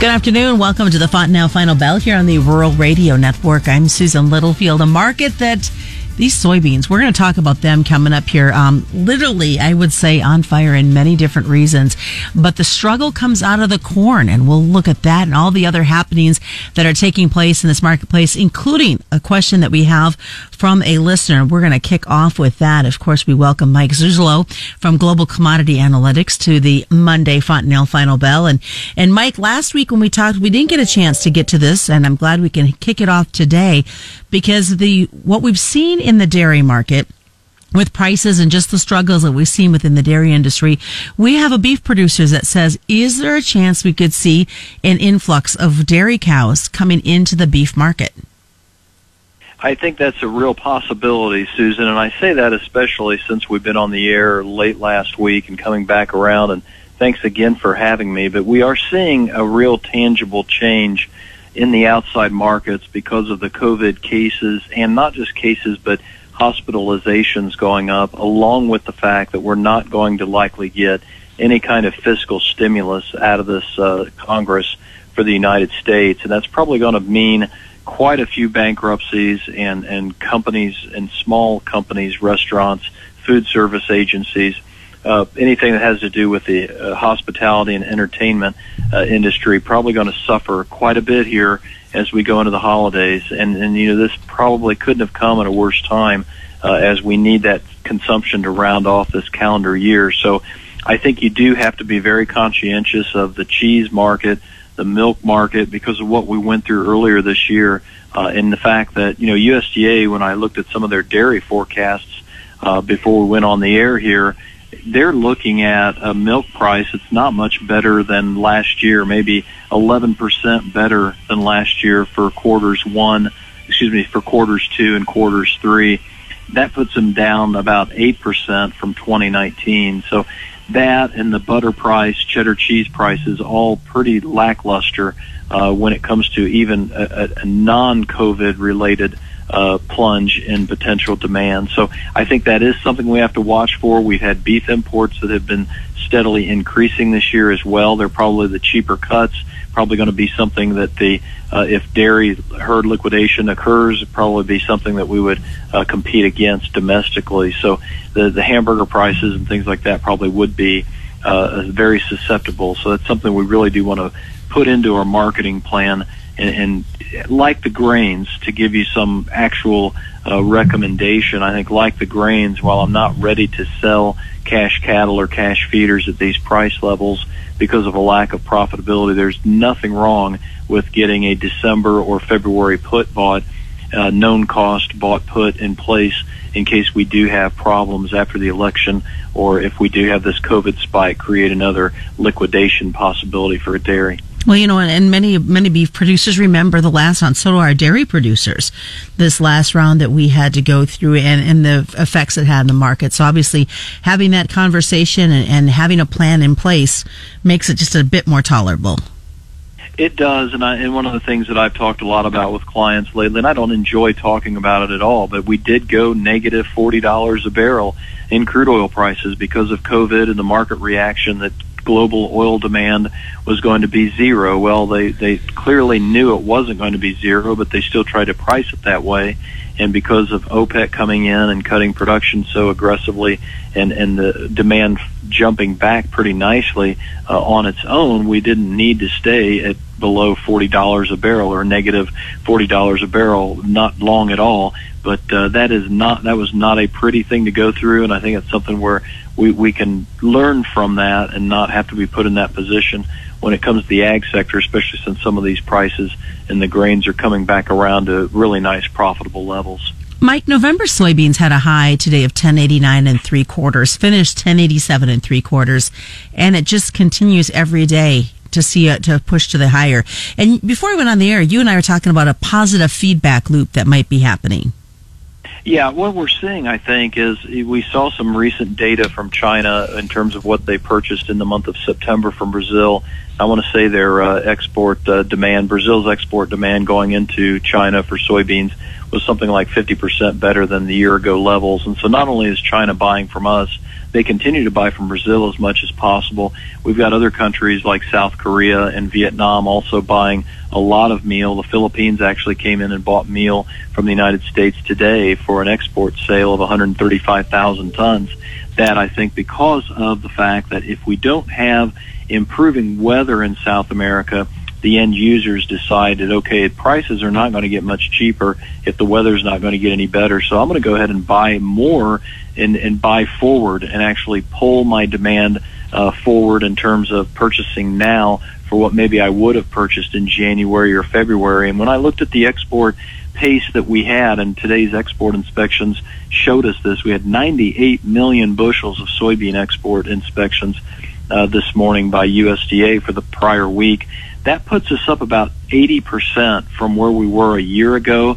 Good afternoon. Welcome to the Fontanelle Final Bell here on the Rural Radio Network. I'm Susan Littlefield. A market that these soybeans, we're going to talk about them coming up here. Um, literally, I would say on fire in many different reasons. But the struggle comes out of the corn, and we'll look at that and all the other happenings that are taking place in this marketplace, including a question that we have from a listener. We're going to kick off with that. Of course, we welcome Mike Zuzolo from Global Commodity Analytics to the Monday Fontanelle Final Bell. And, and Mike, last week when we talked, we didn't get a chance to get to this, and I'm glad we can kick it off today because the what we've seen in the dairy market with prices and just the struggles that we've seen within the dairy industry, we have a beef producer that says, is there a chance we could see an influx of dairy cows coming into the beef market? I think that's a real possibility, Susan, and I say that especially since we've been on the air late last week and coming back around and thanks again for having me, but we are seeing a real tangible change in the outside markets because of the COVID cases, and not just cases, but hospitalizations going up, along with the fact that we're not going to likely get any kind of fiscal stimulus out of this uh, Congress for the United States, and that's probably going to mean quite a few bankruptcies and and companies and small companies, restaurants, food service agencies uh, anything that has to do with the uh, hospitality and entertainment uh, industry probably going to suffer quite a bit here as we go into the holidays. And, and you know, this probably couldn't have come at a worse time uh, as we need that consumption to round off this calendar year. So I think you do have to be very conscientious of the cheese market, the milk market, because of what we went through earlier this year, uh, and the fact that, you know, USDA, when I looked at some of their dairy forecasts uh, before we went on the air here, they're looking at a milk price that's not much better than last year, maybe 11% better than last year for quarters one, excuse me, for quarters two and quarters three. That puts them down about 8% from 2019. So that and the butter price, cheddar cheese prices, all pretty lackluster uh, when it comes to even a, a non-COVID related uh, plunge in potential demand. So I think that is something we have to watch for. We've had beef imports that have been steadily increasing this year as well. They're probably the cheaper cuts. Probably going to be something that the uh, if dairy herd liquidation occurs, probably be something that we would uh, compete against domestically. So the the hamburger prices and things like that probably would be uh, very susceptible. So that's something we really do want to put into our marketing plan and, and like the grains, to give you some actual uh, recommendation, I think like the grains, while I'm not ready to sell cash cattle or cash feeders at these price levels because of a lack of profitability, there's nothing wrong with getting a December or February put bought, uh, known cost bought put in place in case we do have problems after the election or if we do have this COVID spike create another liquidation possibility for a dairy. Well, you know, and many many beef producers remember the last round. So do our dairy producers. This last round that we had to go through, and, and the effects it had in the market. So obviously, having that conversation and, and having a plan in place makes it just a bit more tolerable. It does, and, I, and one of the things that I've talked a lot about with clients lately, and I don't enjoy talking about it at all, but we did go negative forty dollars a barrel in crude oil prices because of COVID and the market reaction that global oil demand was going to be zero. Well, they, they clearly knew it wasn't going to be zero, but they still tried to price it that way. And because of OPEC coming in and cutting production so aggressively and, and the demand jumping back pretty nicely uh, on its own, we didn't need to stay at below $40 a barrel or negative $40 a barrel, not long at all. But uh, that is not that was not a pretty thing to go through, and I think it's something where we, we can learn from that and not have to be put in that position when it comes to the ag sector, especially since some of these prices and the grains are coming back around to really nice profitable levels. Mike, November soybeans had a high today of 1089 and three quarters, finished 1087 and three quarters, and it just continues every day to see it to push to the higher. And before we went on the air, you and I were talking about a positive feedback loop that might be happening. Yeah, what we're seeing, I think, is we saw some recent data from China in terms of what they purchased in the month of September from Brazil. I want to say their uh, export uh, demand, Brazil's export demand going into China for soybeans was something like 50% better than the year ago levels. And so not only is China buying from us, they continue to buy from Brazil as much as possible. We've got other countries like South Korea and Vietnam also buying a lot of meal. The Philippines actually came in and bought meal from the United States today for an export sale of 135,000 tons. That I think because of the fact that if we don't have improving weather in South America, the end users decided, okay, prices are not going to get much cheaper if the weather's not going to get any better. So I'm going to go ahead and buy more and, and buy forward and actually pull my demand uh, forward in terms of purchasing now for what maybe I would have purchased in January or February. And when I looked at the export pace that we had, and today's export inspections showed us this, we had 98 million bushels of soybean export inspections uh, this morning by USDA for the prior week. That puts us up about 80% from where we were a year ago.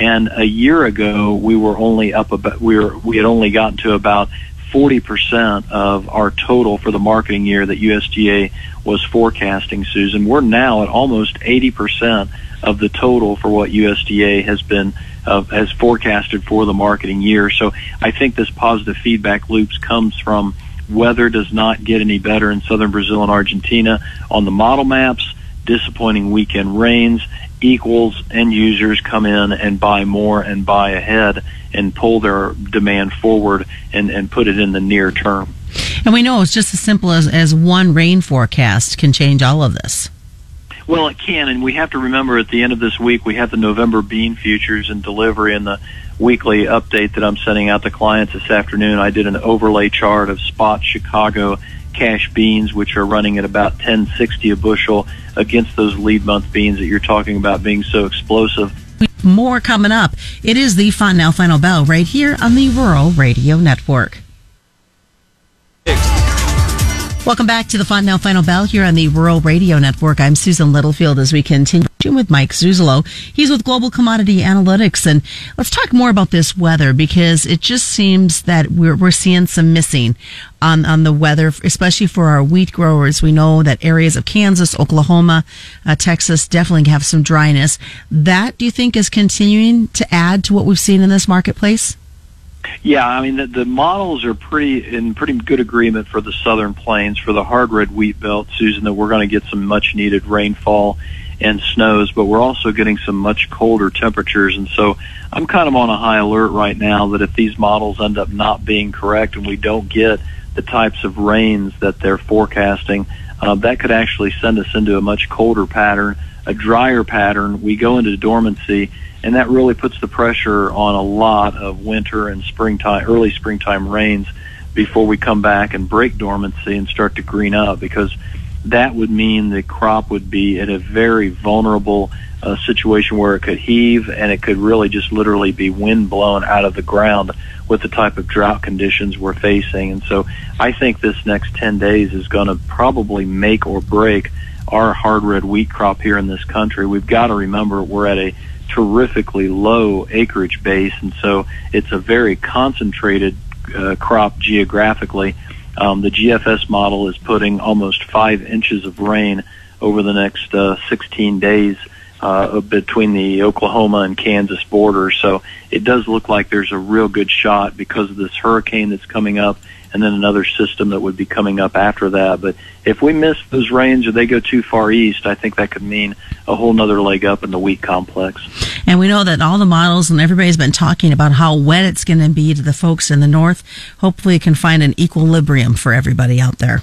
And a year ago, we were only up about, we were, we had only gotten to about 40% of our total for the marketing year that USDA was forecasting, Susan. We're now at almost 80% of the total for what USDA has been uh, has forecasted for the marketing year. So I think this positive feedback loops comes from weather does not get any better in southern Brazil and Argentina on the model maps. Disappointing weekend rains equals end users come in and buy more and buy ahead and pull their demand forward and, and put it in the near term. And we know it's just as simple as, as one rain forecast can change all of this. Well, it can, and we have to remember at the end of this week we have the November bean futures and delivery and the weekly update that I'm sending out to clients this afternoon. I did an overlay chart of spot Chicago cash beans, which are running at about 1060 a bushel against those lead month beans that you're talking about being so explosive. More coming up. It is the Fontanelle Final Bell right here on the Rural Radio Network. Welcome back to the Fontanelle Final Bell here on the Rural Radio Network. I'm Susan Littlefield as we continue with Mike Zuzolo. He's with Global Commodity Analytics. And let's talk more about this weather because it just seems that we're, we're seeing some missing on, on the weather, especially for our wheat growers. We know that areas of Kansas, Oklahoma, uh, Texas definitely have some dryness. That, do you think, is continuing to add to what we've seen in this marketplace? Yeah, I mean the, the models are pretty in pretty good agreement for the southern plains for the hard red wheat belt, Susan. That we're going to get some much needed rainfall and snows, but we're also getting some much colder temperatures, and so I'm kind of on a high alert right now that if these models end up not being correct and we don't get the types of rains that they're forecasting, uh, that could actually send us into a much colder pattern, a drier pattern. We go into dormancy and that really puts the pressure on a lot of winter and springtime, early springtime rains before we come back and break dormancy and start to green up because that would mean the crop would be in a very vulnerable uh, situation where it could heave and it could really just literally be wind blown out of the ground with the type of drought conditions we're facing. And so I think this next 10 days is going to probably make or break our hard red wheat crop here in this country. We've got to remember we're at a terrifically low acreage base, and so it's a very concentrated uh, crop geographically. Um, the GFS model is putting almost five inches of rain over the next uh, 16 days uh, between the Oklahoma and Kansas border. So it does look like there's a real good shot because of this hurricane that's coming up and then another system that would be coming up after that. But if we miss those rains or they go too far east, I think that could mean a whole nother leg up in the wheat complex. And we know that all the models and everybody's been talking about how wet it's going to be to the folks in the north. Hopefully, it can find an equilibrium for everybody out there.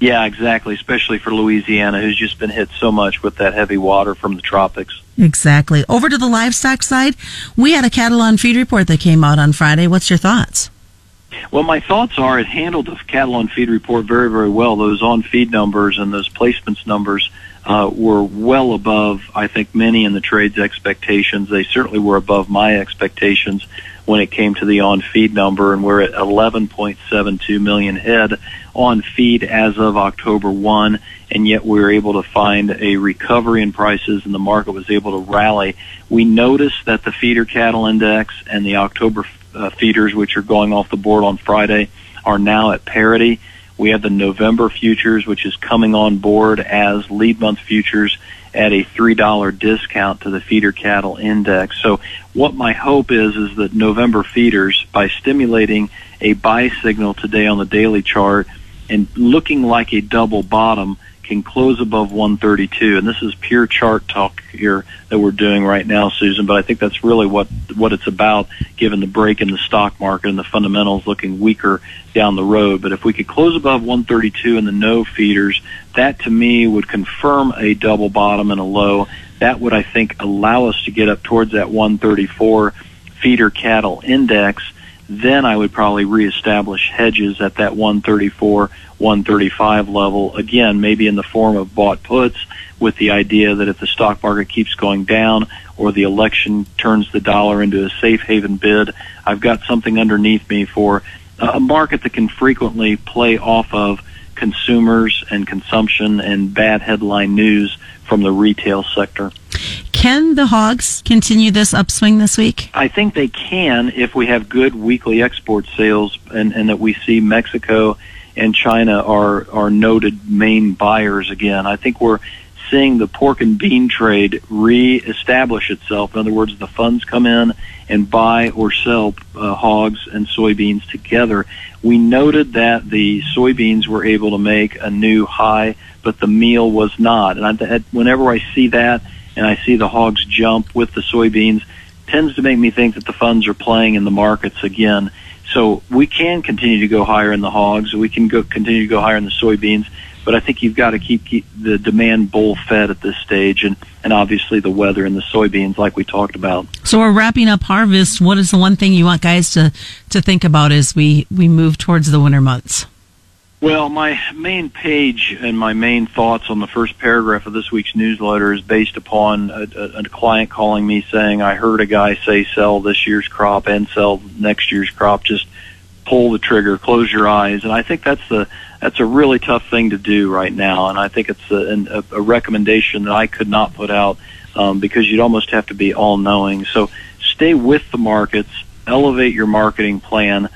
Yeah, exactly, especially for Louisiana, who's just been hit so much with that heavy water from the tropics. Exactly. Over to the livestock side, we had a cattle on feed report that came out on Friday. What's your thoughts? Well, my thoughts are it handled the cattle on feed report very, very well. Those on feed numbers and those placements numbers uh, were well above, I think, many in the trade's expectations. They certainly were above my expectations when it came to the on feed number, and we're at 11.72 million head on feed as of October 1, and yet we were able to find a recovery in prices, and the market was able to rally. We noticed that the feeder cattle index and the October uh, feeders, which are going off the board on Friday, are now at parity. We have the November futures, which is coming on board as lead month futures at a $3 discount to the feeder cattle index. So what my hope is, is that November feeders, by stimulating a buy signal today on the daily chart and looking like a double bottom, can close above 132. And this is pure chart talk here that we're doing right now, Susan. But I think that's really what what it's about, given the break in the stock market and the fundamentals looking weaker down the road. But if we could close above 132 in the no feeders, that to me would confirm a double bottom and a low. That would, I think, allow us to get up towards that 134 feeder cattle index then I would probably reestablish hedges at that 134, 135 level. Again, maybe in the form of bought puts with the idea that if the stock market keeps going down or the election turns the dollar into a safe haven bid, I've got something underneath me for a market that can frequently play off of consumers and consumption and bad headline news from the retail sector. Can the hogs continue this upswing this week? I think they can if we have good weekly export sales and, and that we see Mexico and China are, are noted main buyers again. I think we're seeing the pork and bean trade reestablish itself. In other words, the funds come in and buy or sell uh, hogs and soybeans together. We noted that the soybeans were able to make a new high, but the meal was not. And I, whenever I see that, and I see the hogs jump with the soybeans, tends to make me think that the funds are playing in the markets again. So we can continue to go higher in the hogs. We can go continue to go higher in the soybeans, but I think you've got to keep, keep the demand bull fed at this stage, and and obviously the weather and the soybeans, like we talked about. So we're wrapping up harvest. What is the one thing you want guys to to think about as we we move towards the winter months? Well, my main page and my main thoughts on the first paragraph of this week's newsletter is based upon a, a, a, client calling me saying, I heard a guy say sell this year's crop and sell next year's crop. Just pull the trigger, close your eyes. And I think that's the, that's a really tough thing to do right now. And I think it's a, a, recommendation that I could not put out, um, because you'd almost have to be all knowing. So stay with the markets, elevate your marketing plan,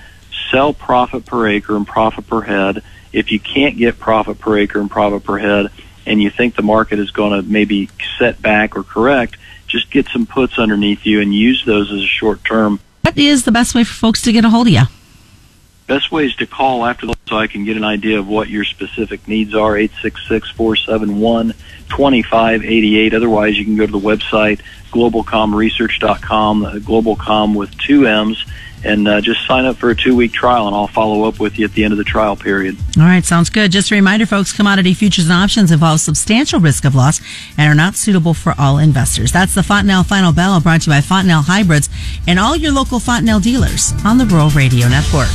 sell profit per acre and profit per head. If you can't get profit per acre and profit per head, and you think the market is going to maybe set back or correct, just get some puts underneath you and use those as a short term. What is the best way for folks to get a hold of you? Best way is to call after the so I can get an idea of what your specific needs are. Eight six six four seven one twenty five eighty eight. Otherwise, you can go to the website globalcommresearch.com, uh, globalcomm with two M's and uh, just sign up for a two week trial, and I'll follow up with you at the end of the trial period. All right, sounds good. Just a reminder, folks commodity futures and options involve substantial risk of loss and are not suitable for all investors. That's the Fontanelle Final Bell brought to you by Fontanelle Hybrids and all your local Fontanelle dealers on the Rural Radio Network.